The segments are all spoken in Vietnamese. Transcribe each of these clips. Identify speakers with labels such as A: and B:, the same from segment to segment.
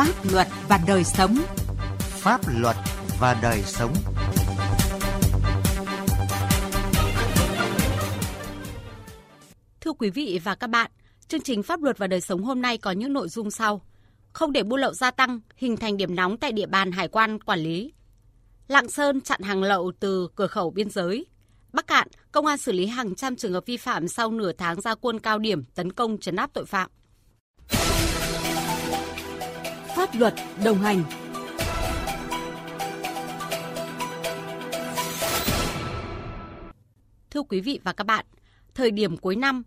A: Pháp luật và đời sống.
B: Pháp luật và đời sống.
C: Thưa quý vị và các bạn, chương trình Pháp luật và đời sống hôm nay có những nội dung sau. Không để buôn lậu gia tăng, hình thành điểm nóng tại địa bàn hải quan quản lý. Lạng Sơn chặn hàng lậu từ cửa khẩu biên giới. Bắc Cạn, công an xử lý hàng trăm trường hợp vi phạm sau nửa tháng ra quân cao điểm tấn công trấn áp tội phạm.
A: Pháp luật đồng hành
C: Thưa quý vị và các bạn, thời điểm cuối năm,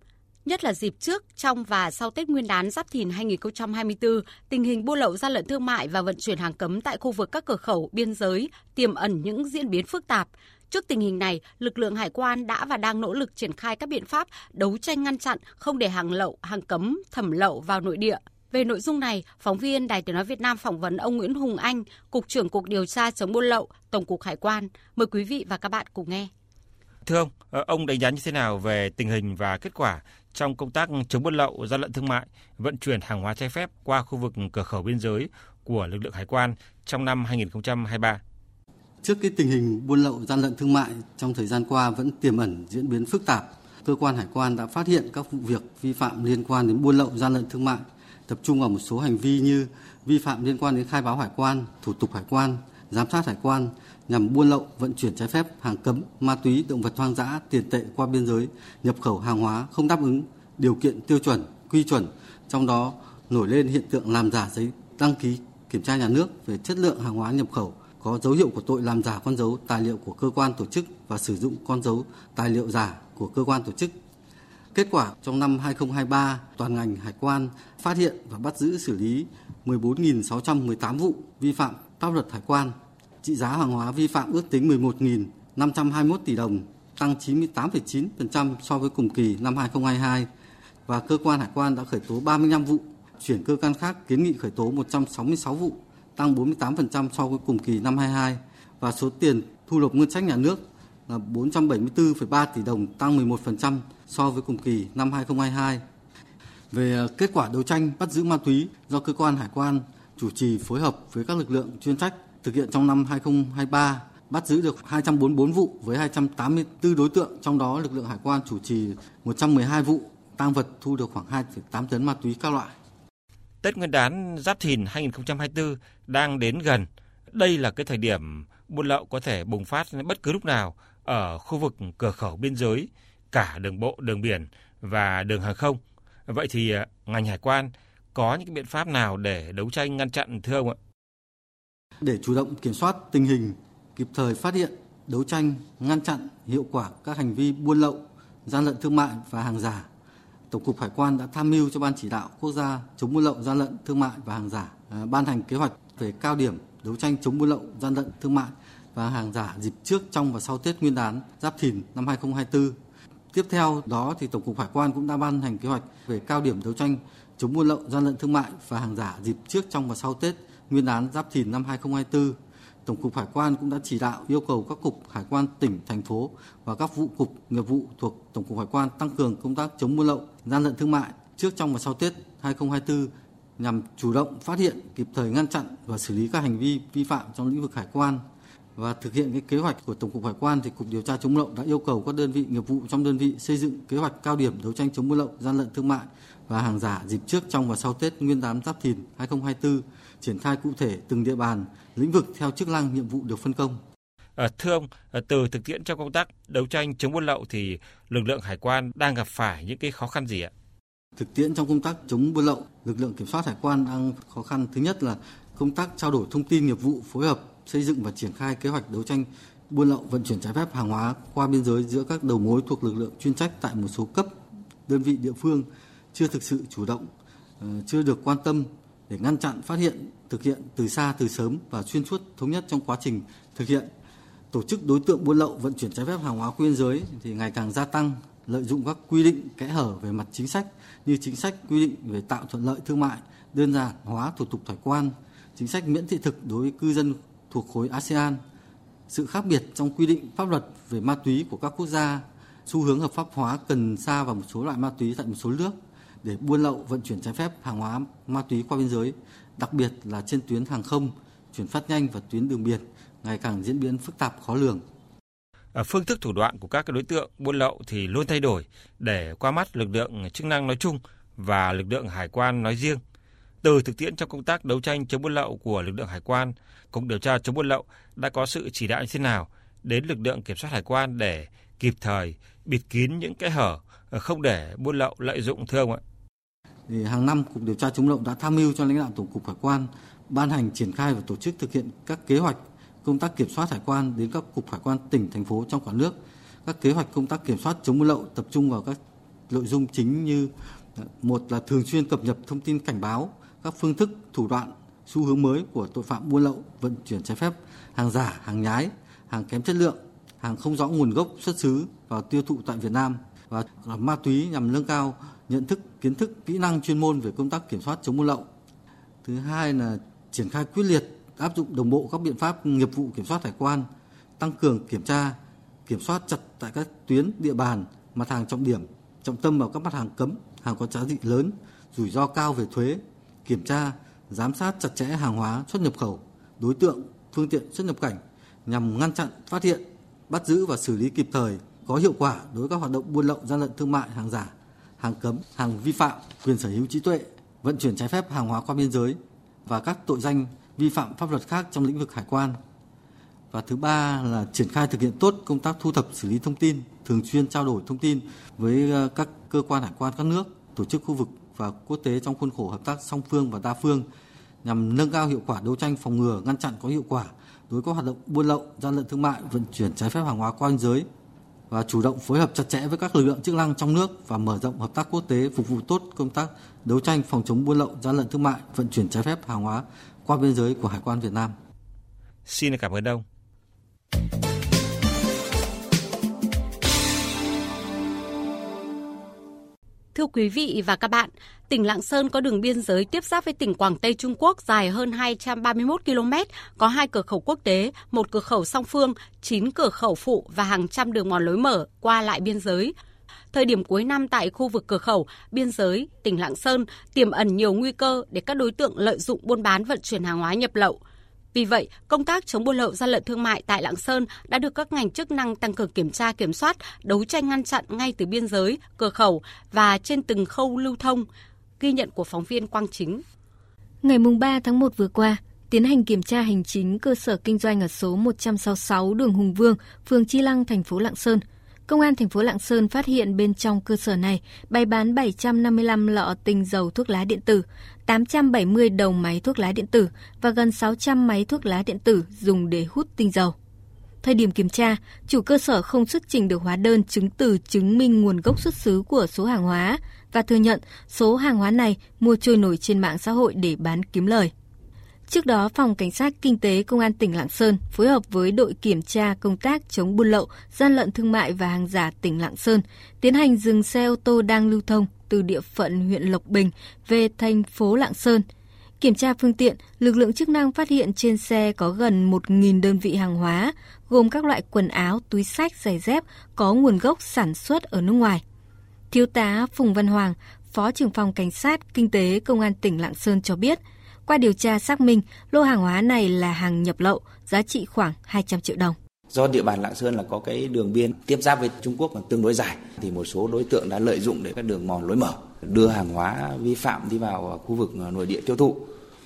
C: nhất là dịp trước, trong và sau Tết Nguyên đán Giáp Thìn 2024, tình hình buôn lậu gian lận thương mại và vận chuyển hàng cấm tại khu vực các cửa khẩu biên giới tiềm ẩn những diễn biến phức tạp. Trước tình hình này, lực lượng hải quan đã và đang nỗ lực triển khai các biện pháp đấu tranh ngăn chặn không để hàng lậu, hàng cấm, thẩm lậu vào nội địa. Về nội dung này, phóng viên Đài Tiếng nói Việt Nam phỏng vấn ông Nguyễn Hùng Anh, cục trưởng cục điều tra chống buôn lậu, Tổng cục Hải quan. Mời quý vị và các bạn cùng nghe.
D: Thưa ông, ờ, ông đánh giá như thế nào về tình hình và kết quả trong công tác chống buôn lậu, gian lận thương mại, vận chuyển hàng hóa trái phép qua khu vực cửa khẩu biên giới của lực lượng hải quan trong năm 2023?
E: Trước cái tình hình buôn lậu, gian lận thương mại trong thời gian qua vẫn tiềm ẩn diễn biến phức tạp, cơ quan hải quan đã phát hiện các vụ việc vi phạm liên quan đến buôn lậu, gian lận thương mại, tập trung vào một số hành vi như vi phạm liên quan đến khai báo hải quan, thủ tục hải quan, giám sát hải quan, nhằm buôn lậu, vận chuyển trái phép hàng cấm, ma túy, động vật hoang dã, tiền tệ qua biên giới, nhập khẩu hàng hóa không đáp ứng điều kiện tiêu chuẩn, quy chuẩn, trong đó nổi lên hiện tượng làm giả giấy đăng ký kiểm tra nhà nước về chất lượng hàng hóa nhập khẩu có dấu hiệu của tội làm giả con dấu tài liệu của cơ quan tổ chức và sử dụng con dấu tài liệu giả của cơ quan tổ chức. Kết quả trong năm 2023, toàn ngành hải quan phát hiện và bắt giữ xử lý 14.618 vụ vi phạm pháp luật hải quan. Trị giá hàng hóa vi phạm ước tính 11.521 tỷ đồng, tăng 98,9% so với cùng kỳ năm 2022 và cơ quan hải quan đã khởi tố 35 vụ, chuyển cơ quan khác kiến nghị khởi tố 166 vụ, tăng 48% so với cùng kỳ năm 22 và số tiền thu nộp ngân sách nhà nước là 474,3 tỷ đồng, tăng 11% so với cùng kỳ năm 2022. Về à, kết quả đấu tranh bắt giữ ma túy do cơ quan hải quan chủ trì phối hợp với các lực lượng chuyên trách thực hiện trong năm 2023 bắt giữ được 244 vụ với 284 đối tượng, trong đó lực lượng hải quan chủ trì 112 vụ, tăng vật thu được khoảng 2,8 tấn ma túy các loại.
D: Tết Nguyên đán Giáp Thìn 2024 đang đến gần. Đây là cái thời điểm buôn lậu có thể bùng phát bất cứ lúc nào ở khu vực cửa khẩu biên giới, cả đường bộ, đường biển và đường hàng không. Vậy thì à, ngành hải quan có những biện pháp nào để đấu tranh ngăn chặn thưa ông ạ?
E: để chủ động kiểm soát tình hình, kịp thời phát hiện, đấu tranh, ngăn chặn hiệu quả các hành vi buôn lậu, gian lận thương mại và hàng giả. Tổng cục Hải quan đã tham mưu cho Ban chỉ đạo quốc gia chống buôn lậu, gian lận thương mại và hàng giả à, ban hành kế hoạch về cao điểm đấu tranh chống buôn lậu, gian lận thương mại và hàng giả dịp trước, trong và sau Tết Nguyên đán Giáp Thìn năm 2024. Tiếp theo đó thì Tổng cục Hải quan cũng đã ban hành kế hoạch về cao điểm đấu tranh chống buôn lậu, gian lận thương mại và hàng giả dịp trước, trong và sau Tết Nguyên đán Giáp Thìn năm 2024, Tổng cục Hải quan cũng đã chỉ đạo yêu cầu các cục hải quan tỉnh, thành phố và các vụ cục nghiệp vụ thuộc Tổng cục Hải quan tăng cường công tác chống buôn lậu, gian lận thương mại trước trong và sau Tết 2024 nhằm chủ động phát hiện, kịp thời ngăn chặn và xử lý các hành vi vi phạm trong lĩnh vực hải quan và thực hiện cái kế hoạch của Tổng cục Hải quan thì Cục điều tra chống buôn lậu đã yêu cầu các đơn vị nghiệp vụ trong đơn vị xây dựng kế hoạch cao điểm đấu tranh chống buôn lậu, gian lận thương mại và hàng giả dịp trước trong và sau Tết Nguyên đán Giáp Thìn 2024 triển khai cụ thể từng địa bàn, lĩnh vực theo chức năng nhiệm vụ được phân công.
D: À, thưa ông, à, từ thực tiễn trong công tác đấu tranh chống buôn lậu thì lực lượng hải quan đang gặp phải những cái khó khăn gì ạ?
E: Thực tiễn trong công tác chống buôn lậu, lực lượng kiểm soát hải quan đang khó khăn thứ nhất là công tác trao đổi thông tin nghiệp vụ, phối hợp xây dựng và triển khai kế hoạch đấu tranh buôn lậu vận chuyển trái phép hàng hóa qua biên giới giữa các đầu mối thuộc lực lượng chuyên trách tại một số cấp đơn vị địa phương chưa thực sự chủ động, ờ, chưa được quan tâm để ngăn chặn, phát hiện, thực hiện từ xa, từ sớm và xuyên suốt thống nhất trong quá trình thực hiện. Tổ chức đối tượng buôn lậu vận chuyển trái phép hàng hóa qua biên giới thì ngày càng gia tăng, lợi dụng các quy định kẽ hở về mặt chính sách như chính sách quy định về tạo thuận lợi thương mại, đơn giản hóa thủ tục hải quan, chính sách miễn thị thực đối với cư dân thuộc khối ASEAN, sự khác biệt trong quy định pháp luật về ma túy của các quốc gia, xu hướng hợp pháp hóa cần sa và một số loại ma túy tại một số nước để buôn lậu vận chuyển trái phép hàng hóa ma túy qua biên giới đặc biệt là trên tuyến hàng không, chuyển phát nhanh và tuyến đường biển ngày càng diễn biến phức tạp khó lường.
D: À, phương thức thủ đoạn của các đối tượng buôn lậu thì luôn thay đổi để qua mắt lực lượng chức năng nói chung và lực lượng hải quan nói riêng. Từ thực tiễn trong công tác đấu tranh chống buôn lậu của lực lượng hải quan, Cục điều tra chống buôn lậu đã có sự chỉ đạo như thế nào đến lực lượng kiểm soát hải quan để kịp thời bịt kín những cái hở ờ, không để buôn lậu lợi dụng thưa ông ạ?
E: Thì hàng năm Cục điều tra chống lậu đã tham mưu cho lãnh đạo Tổng cục Hải quan ban hành triển khai và tổ chức thực hiện các kế hoạch công tác kiểm soát hải quan đến các cục hải quan tỉnh thành phố trong cả nước. Các kế hoạch công tác kiểm soát chống buôn lậu tập trung vào các nội dung chính như ờ, một là thường xuyên cập nhật thông tin cảnh báo các phương thức, thủ đoạn, xu hướng mới của tội phạm buôn lậu, vận chuyển trái phép, hàng giả, hàng nhái, hàng kém chất lượng, hàng không rõ nguồn gốc xuất xứ và tiêu thụ tại Việt Nam, và ma túy nhằm nâng cao nhận thức, kiến thức, kỹ năng chuyên môn về công tác kiểm soát chống buôn lậu. Thứ hai là triển khai quyết liệt, áp dụng đồng bộ các biện pháp nghiệp vụ kiểm soát hải quan, tăng cường kiểm tra, kiểm soát chặt tại các tuyến, địa bàn, mặt hàng trọng điểm, trọng tâm vào các mặt hàng cấm, hàng có giá trị lớn, rủi ro cao về thuế kiểm tra, giám sát chặt chẽ hàng hóa xuất nhập khẩu, đối tượng, phương tiện xuất nhập cảnh nhằm ngăn chặn, phát hiện, bắt giữ và xử lý kịp thời có hiệu quả đối với các hoạt động buôn lậu gian lận thương mại hàng giả, hàng cấm, hàng vi phạm quyền sở hữu trí tuệ, vận chuyển trái phép hàng hóa qua biên giới và các tội danh vi phạm pháp luật khác trong lĩnh vực hải quan. Và thứ ba là triển khai thực hiện tốt công tác thu thập xử lý thông tin, thường xuyên trao đổi thông tin với ờ, các cơ quan hải quan các nước, tổ chức khu vực và quốc tế trong khuôn khổ hợp tác song phương và đa phương nhằm nâng cao hiệu quả đấu tranh phòng ngừa ngăn chặn có hiệu quả đối với các hoạt động buôn lậu, gian lận thương mại, vận chuyển trái phép hàng hóa qua biên giới và chủ động phối hợp chặt chẽ với các lực lượng chức năng trong nước và mở rộng hợp tác quốc tế phục vụ tốt công tác đấu tranh phòng chống buôn lậu, gian lận thương mại, vận chuyển trái phép hàng hóa qua biên giới của Hải quan Việt Nam.
D: Xin cảm ơn ông.
C: Thưa quý vị và các bạn, tỉnh Lạng Sơn có đường biên giới tiếp giáp với tỉnh Quảng Tây Trung Quốc dài hơn 231 km, có hai cửa khẩu quốc tế, một cửa khẩu song phương, 9 cửa khẩu phụ và hàng trăm đường mòn lối mở qua lại biên giới. Thời điểm cuối năm tại khu vực cửa khẩu, biên giới, tỉnh Lạng Sơn tiềm ẩn nhiều nguy cơ để các đối tượng lợi dụng buôn bán vận chuyển hàng hóa nhập lậu – vì vậy, công tác chống buôn lậu gian lận thương mại tại Lạng Sơn đã được các ngành chức năng tăng cường kiểm tra kiểm soát, đấu tranh ngăn chặn ngay từ biên giới, cửa khẩu và trên từng khâu lưu thông. Ghi nhận của phóng viên Quang Chính.
F: Ngày 3 tháng 1 vừa qua, tiến hành kiểm tra hành chính cơ sở kinh doanh ở số 166 đường Hùng Vương, phường Chi Lăng, thành phố Lạng Sơn – Công an thành phố Lạng Sơn phát hiện bên trong cơ sở này bày bán 755 lọ tinh dầu thuốc lá điện tử, 870 đầu máy thuốc lá điện tử và gần 600 máy thuốc lá điện tử dùng để hút tinh dầu. Thời điểm kiểm tra, chủ cơ sở không xuất trình được hóa đơn chứng từ chứng minh nguồn gốc xuất xứ của số hàng hóa và thừa nhận số hàng hóa này mua trôi nổi trên mạng xã hội để bán kiếm lời. Trước đó, Phòng Cảnh sát Kinh tế Công an tỉnh Lạng Sơn phối hợp với đội kiểm tra công tác chống buôn lậu, gian lận thương mại và hàng giả tỉnh Lạng Sơn tiến hành dừng xe ô tô đang lưu thông từ địa phận huyện Lộc Bình về thành phố Lạng Sơn. Kiểm tra phương tiện, lực lượng chức năng phát hiện trên xe có gần 1.000 đơn vị hàng hóa, gồm các loại quần áo, túi sách, giày dép có nguồn gốc sản xuất ở nước ngoài. Thiếu tá Phùng Văn Hoàng, Phó trưởng phòng Cảnh sát Kinh tế Công an tỉnh Lạng Sơn cho biết – qua điều tra xác minh, lô hàng hóa này là hàng nhập lậu, giá trị khoảng 200 triệu đồng.
G: Do địa bàn Lạng Sơn là có cái đường biên tiếp giáp với Trung Quốc là tương đối dài, thì một số đối tượng đã lợi dụng để các đường mòn lối mở, đưa hàng hóa vi phạm đi vào khu vực ờ, nội địa tiêu thụ.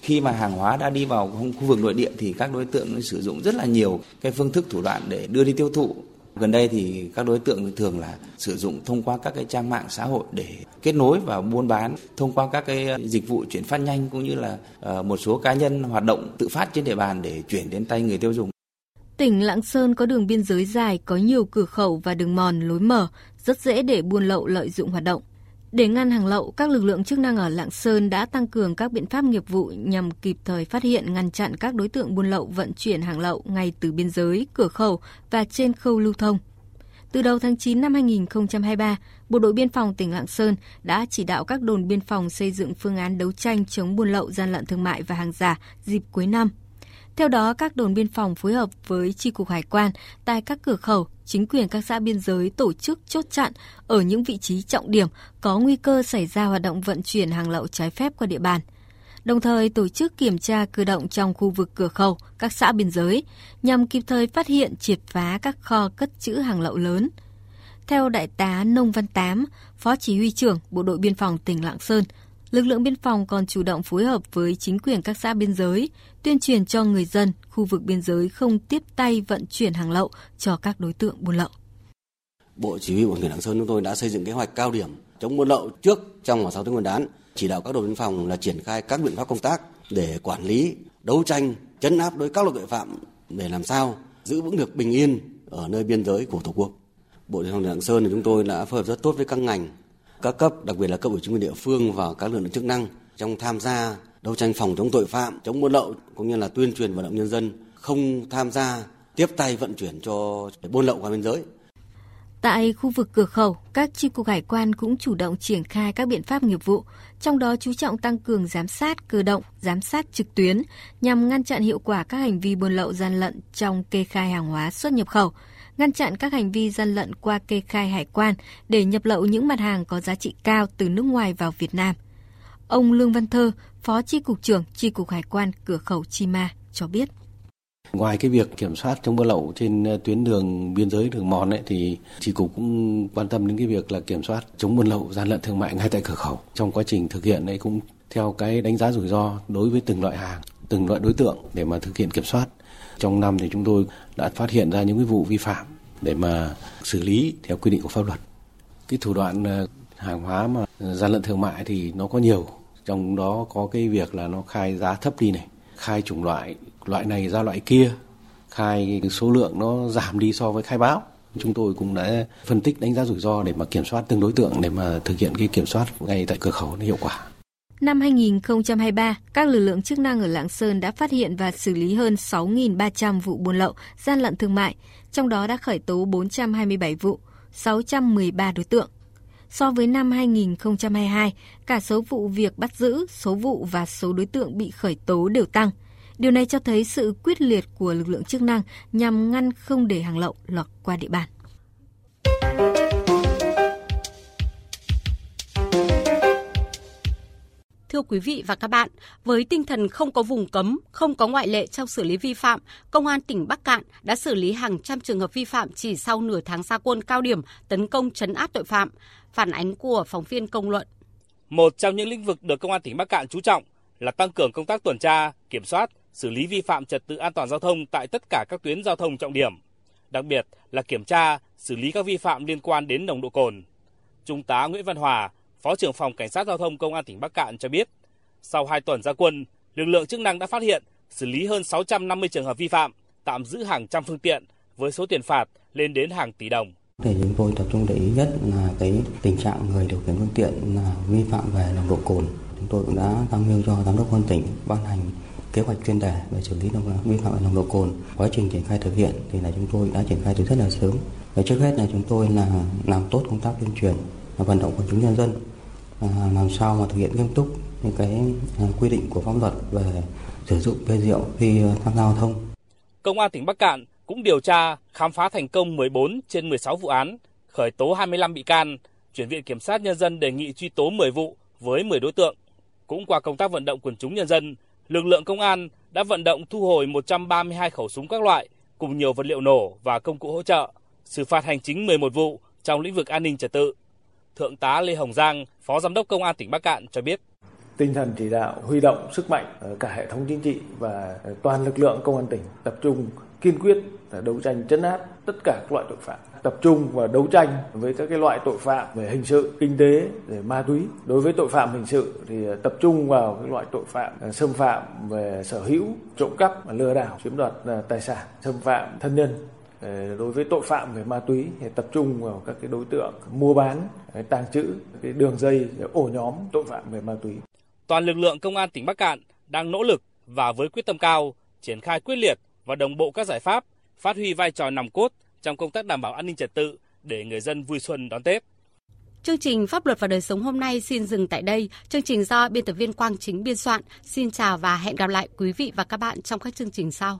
G: Khi mà hàng hóa đã đi vào khu vực nội địa thì các đối tượng sử dụng rất là nhiều cái phương thức thủ đoạn để đưa đi tiêu thụ Gần đây thì các đối tượng thường là sử dụng thông qua các cái trang mạng xã hội để kết nối và buôn bán thông qua các cái ờ, dịch vụ chuyển phát nhanh cũng như là ờ, một số cá nhân hoạt động tự phát trên địa bàn để chuyển đến tay người tiêu dùng.
F: Tỉnh Lạng Sơn có đường biên giới dài, có nhiều cửa khẩu và đường mòn lối mở, rất dễ để buôn lậu lợi dụng hoạt động. Để ngăn hàng lậu, các lực lượng chức năng ở Lạng Sơn đã tăng cường các biện pháp nghiệp vụ nhằm kịp thời phát hiện ngăn chặn các đối tượng buôn lậu vận chuyển hàng lậu ngay từ biên giới, cửa khẩu và trên khâu lưu thông. Từ đầu tháng 9 năm 2023, Bộ đội Biên phòng tỉnh Lạng Sơn đã chỉ đạo các đồn biên phòng xây dựng phương án đấu tranh chống buôn lậu gian lận thương mại và hàng giả dịp cuối năm theo đó, các đồn biên phòng phối hợp với Tri cục Hải quan tại các cửa khẩu, chính quyền các xã biên giới tổ chức chốt chặn ở những vị trí trọng điểm có nguy cơ xảy ra hoạt động vận chuyển hàng lậu trái phép qua địa bàn. đồng thời tổ chức kiểm tra cơ động trong khu vực cửa khẩu, các xã biên giới, nhằm kịp thời phát hiện triệt phá các kho cất trữ hàng lậu lớn. Theo Đại tá Nông Văn Tám, Phó Chỉ huy trưởng Bộ đội Biên phòng tỉnh Lạng Sơn, lực lượng biên phòng còn chủ động phối hợp với chính quyền các xã biên giới, tuyên truyền cho người dân khu vực biên giới không tiếp tay vận chuyển hàng lậu cho các đối tượng buôn lậu.
H: Bộ Chỉ huy Bộ tỉnh Lạng Sơn chúng tôi đã xây dựng kế hoạch cao điểm chống buôn lậu trước, trong và sau Tết Nguyên đán, chỉ đạo các đội biên phòng là triển khai các biện pháp công tác để quản lý, đấu tranh, chấn áp đối các loại tội phạm để làm sao giữ vững được bình yên ở nơi biên giới của Tổ quốc. Bộ Biên phòng Lạng Sơn thì chúng tôi đã phối hợp rất tốt với các ngành, các cấp, đặc biệt là cấp ủy chính quyền địa phương và các lực lượng chức năng trong tham gia đấu tranh phòng chống tội phạm, chống buôn lậu cũng như là tuyên truyền vận động nhân dân không tham gia tiếp tay vận chuyển cho buôn lậu qua biên giới.
F: Tại khu vực cửa khẩu, các chi cục hải quan cũng chủ động triển khai các biện pháp nghiệp vụ, trong đó chú trọng tăng cường giám sát cơ động, giám sát trực tuyến nhằm ngăn chặn hiệu quả các hành vi buôn lậu gian lận trong kê khai hàng hóa xuất nhập khẩu, ngăn chặn các hành vi gian lận qua kê khai hải quan để nhập lậu những mặt hàng có giá trị cao từ nước ngoài vào Việt Nam. Ông Lương Văn Thơ, Phó Chi cục trưởng Chi cục Hải quan cửa khẩu Chi Ma cho biết.
I: Ngoài cái việc kiểm soát chống buôn lậu trên ờ, tuyến đường biên giới đường mòn ấy, thì chỉ cục cũng quan tâm đến cái việc là kiểm soát chống buôn lậu gian lận thương mại ngay tại cửa khẩu. Trong quá trình thực hiện ấy cũng theo cái đánh giá rủi ro đối với từng loại hàng, từng loại đối tượng để mà thực hiện kiểm soát. Trong năm thì chúng tôi đã phát hiện ra những cái vụ vi phạm để mà xử lý theo quy định của pháp luật. Cái thủ đoạn ờ, hàng hóa mà ờ, gian lận thương mại thì nó có nhiều, trong đó có cái việc là nó khai giá thấp đi này, khai chủng loại loại này ra loại kia khai số lượng nó giảm đi so với khai báo chúng tôi cũng đã phân tích đánh giá rủi ro để mà kiểm soát từng đối tượng để mà thực hiện cái kiểm soát ngay tại cửa khẩu nó hiệu quả.
F: Năm 2023, các lực lượng chức năng ở Lạng Sơn đã phát hiện và xử lý hơn 6.300 vụ buôn lậu, gian lận thương mại, trong đó đã khởi tố 427 vụ, 613 đối tượng. So với năm 2022, cả số vụ việc bắt giữ, số vụ và số đối tượng bị khởi tố đều tăng – Điều này cho thấy sự quyết liệt của lực lượng chức năng nhằm ngăn không để hàng lậu lọt qua địa bàn.
C: Thưa quý vị và các bạn, với tinh thần không có vùng cấm, không có ngoại lệ trong xử lý vi phạm, Công an tỉnh Bắc Cạn đã xử lý hàng trăm trường hợp vi phạm chỉ sau nửa tháng gia quân cao điểm tấn công chấn áp tội phạm. Phản ánh của phóng viên công luận.
J: Một trong những lĩnh vực được Công an tỉnh Bắc Cạn chú trọng là tăng cường công tác tuần tra, kiểm soát, xử lý vi phạm trật tự an toàn giao thông tại tất cả các tuyến giao thông trọng điểm, đặc biệt là kiểm tra, xử lý các vi phạm liên quan đến nồng độ cồn. Trung tá Nguyễn Văn Hòa, Phó trưởng phòng Cảnh sát giao thông Công an tỉnh Bắc Cạn cho biết, sau 2 tuần ra quân, lực lượng chức năng đã phát hiện, xử lý hơn 650 trường hợp vi phạm, tạm giữ hàng trăm phương tiện với số tiền phạt lên đến hàng tỷ đồng.
K: Để chúng tôi tập trung để ý nhất là cái tình trạng người điều khiển phương tiện là vi phạm về nồng độ cồn. Chúng tôi cũng đã tham mưu cho giám đốc quân tỉnh ban hành kế hoạch chuyên đề về xử lý nồng vi phạm nồng độ cồn quá trình triển khai thực hiện thì là chúng tôi đã triển khai từ rất là sớm và trước hết là chúng tôi là làm tốt công tác tuyên truyền và vận động quần chúng nhân dân à, làm sao mà thực hiện nghiêm túc những cái à, quy định của pháp luật về sử dụng bia rượu khi à, tham gia giao thông.
J: Công an tỉnh Bắc Cạn cũng điều tra, khám phá thành công 14 trên 16 vụ án, khởi tố 25 bị can, chuyển viện kiểm sát nhân dân đề nghị truy tố 10 vụ với 10 đối tượng. Cũng qua công tác vận động quần chúng nhân dân, lực lượng công an đã vận động thu hồi 132 khẩu súng các loại cùng nhiều vật liệu nổ và công cụ hỗ trợ, xử phạt hành chính 11 vụ trong lĩnh vực an ninh trật tự. Thượng tá Lê Hồng Giang, Phó Giám đốc Công an tỉnh Bắc Cạn cho biết.
L: Tinh thần chỉ đạo huy động sức mạnh ở cả hệ thống chính trị và toàn lực lượng công an tỉnh tập trung kiên quyết đấu tranh chấn áp tất cả các loại tội phạm tập trung và đấu tranh với các cái loại tội phạm về hình sự, kinh tế, về ma túy. Đối với tội phạm hình sự thì à, tập trung vào các loại tội phạm à, xâm phạm về sở hữu, trộm cắp, lừa đảo, chiếm đoạt à, tài sản, xâm phạm thân nhân. Đối với tội phạm về ma túy thì tập trung vào các cái đối tượng mua bán, tàng trữ, cái đường dây, ổ nhóm tội phạm về ma túy.
J: Toàn lực lượng công an tỉnh Bắc Cạn đang nỗ lực và với quyết tâm cao triển khai quyết liệt và đồng bộ các giải pháp, phát huy vai trò nòng cốt trong công tác đảm bảo an ninh trật tự để người dân vui xuân đón Tết.
C: Chương trình Pháp luật và đời sống hôm nay xin dừng tại đây. Chương trình do biên tập viên Quang Chính biên soạn. Xin chào và hẹn gặp lại quý vị và các bạn trong các chương trình sau.